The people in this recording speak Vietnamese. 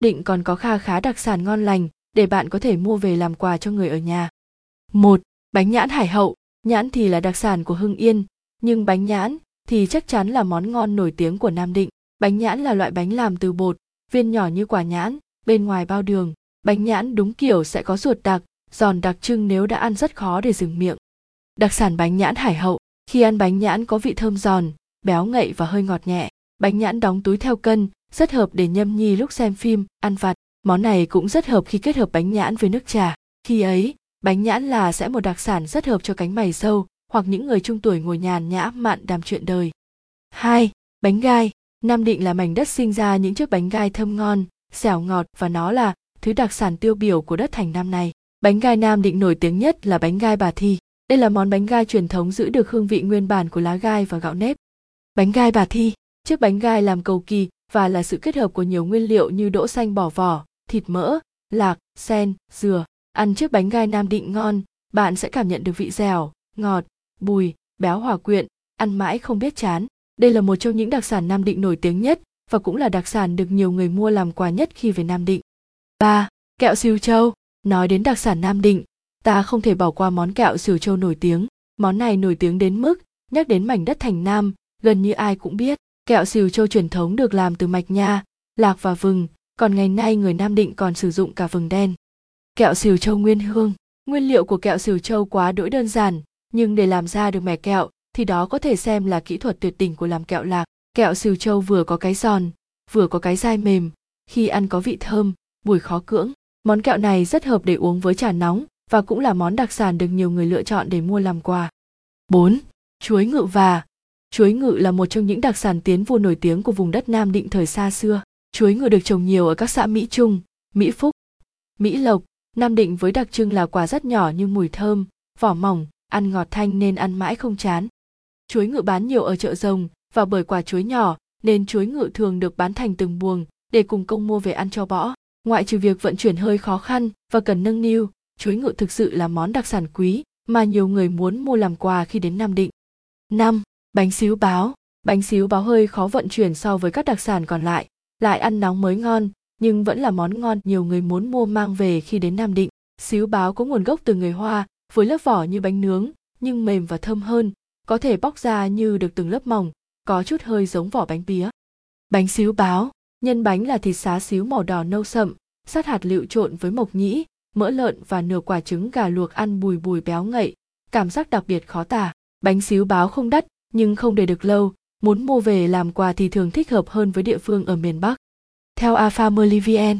Định còn có kha khá đặc sản ngon lành để bạn có thể mua về làm quà cho người ở nhà. Một, Bánh nhãn hải hậu, nhãn thì là đặc sản của Hưng Yên, nhưng bánh nhãn thì chắc chắn là món ngon nổi tiếng của Nam Định. Bánh nhãn là loại bánh làm từ bột, viên nhỏ như quả nhãn, bên ngoài bao đường. Bánh nhãn đúng kiểu sẽ có ruột đặc, giòn đặc trưng nếu đã ăn rất khó để dừng miệng. Đặc sản bánh nhãn hải hậu, khi ăn bánh nhãn có vị thơm giòn, béo ngậy và hơi ngọt nhẹ. Bánh nhãn đóng túi theo cân, rất hợp để nhâm nhi lúc xem phim, ăn vặt. Món này cũng rất hợp khi kết hợp bánh nhãn với nước trà. Khi ấy, bánh nhãn là sẽ một đặc sản rất hợp cho cánh mày sâu hoặc những người trung tuổi ngồi nhàn nhã mạn đàm chuyện đời. 2. Bánh gai. Nam Định là mảnh đất sinh ra những chiếc bánh gai thơm ngon, xẻo ngọt và nó là thứ đặc sản tiêu biểu của đất thành Nam này. Bánh gai Nam Định nổi tiếng nhất là bánh gai bà thi. Đây là món bánh gai truyền thống giữ được hương vị nguyên bản của lá gai và gạo nếp. Bánh gai bà thi, chiếc bánh gai làm cầu kỳ và là sự kết hợp của nhiều nguyên liệu như đỗ xanh bỏ vỏ, thịt mỡ, lạc, sen, dừa. Ăn chiếc bánh gai Nam Định ngon, bạn sẽ cảm nhận được vị dẻo, ngọt, bùi, béo hòa quyện, ăn mãi không biết chán. Đây là một trong những đặc sản Nam Định nổi tiếng nhất và cũng là đặc sản được nhiều người mua làm quà nhất khi về Nam Định. 3. Kẹo siêu châu. Nói đến đặc sản Nam Định, ta không thể bỏ qua món kẹo siêu châu nổi tiếng. Món này nổi tiếng đến mức nhắc đến mảnh đất thành Nam, gần như ai cũng biết. Kẹo xìu châu truyền thống được làm từ mạch nha, lạc và vừng, còn ngày nay người Nam Định còn sử dụng cả vừng đen. Kẹo xìu châu nguyên hương. Nguyên liệu của kẹo xìu châu quá đỗi đơn giản, nhưng để làm ra được mẻ kẹo thì đó có thể xem là kỹ thuật tuyệt đỉnh của làm kẹo lạc. Kẹo xìu châu vừa có cái giòn, vừa có cái dai mềm, khi ăn có vị thơm, mùi khó cưỡng. Món kẹo này rất hợp để uống với trà nóng và cũng là món đặc sản được nhiều người lựa chọn để mua làm quà. 4. Chuối ngự và Chuối ngự là một trong những đặc sản tiến vua nổi tiếng của vùng đất Nam Định thời xa xưa. Chuối ngự được trồng nhiều ở các xã Mỹ Trung, Mỹ Phúc, Mỹ Lộc, Nam Định với đặc trưng là quả rất nhỏ nhưng mùi thơm, vỏ mỏng, ăn ngọt thanh nên ăn mãi không chán. Chuối ngự bán nhiều ở chợ rồng và bởi quả chuối nhỏ nên chuối ngự thường được bán thành từng buồng để cùng công mua về ăn cho bõ. Ngoại trừ việc vận chuyển hơi khó khăn và cần nâng niu, chuối ngự thực sự là món đặc sản quý mà nhiều người muốn mua làm quà khi đến Nam Định. 5. Bánh xíu báo. Bánh xíu báo hơi khó vận chuyển so với các đặc sản còn lại, lại ăn nóng mới ngon, nhưng vẫn là món ngon nhiều người muốn mua mang về khi đến Nam Định. Xíu báo có nguồn gốc từ người Hoa, với lớp vỏ như bánh nướng, nhưng mềm và thơm hơn, có thể bóc ra như được từng lớp mỏng, có chút hơi giống vỏ bánh pía. Bánh xíu báo, nhân bánh là thịt xá xíu màu đỏ nâu sậm, sát hạt lựu trộn với mộc nhĩ, mỡ lợn và nửa quả trứng gà luộc ăn bùi bùi béo ngậy, cảm giác đặc biệt khó tả. Bánh xíu báo không đắt nhưng không để được lâu, muốn mua về làm quà thì thường thích hợp hơn với địa phương ở miền Bắc. Theo A Merlivien,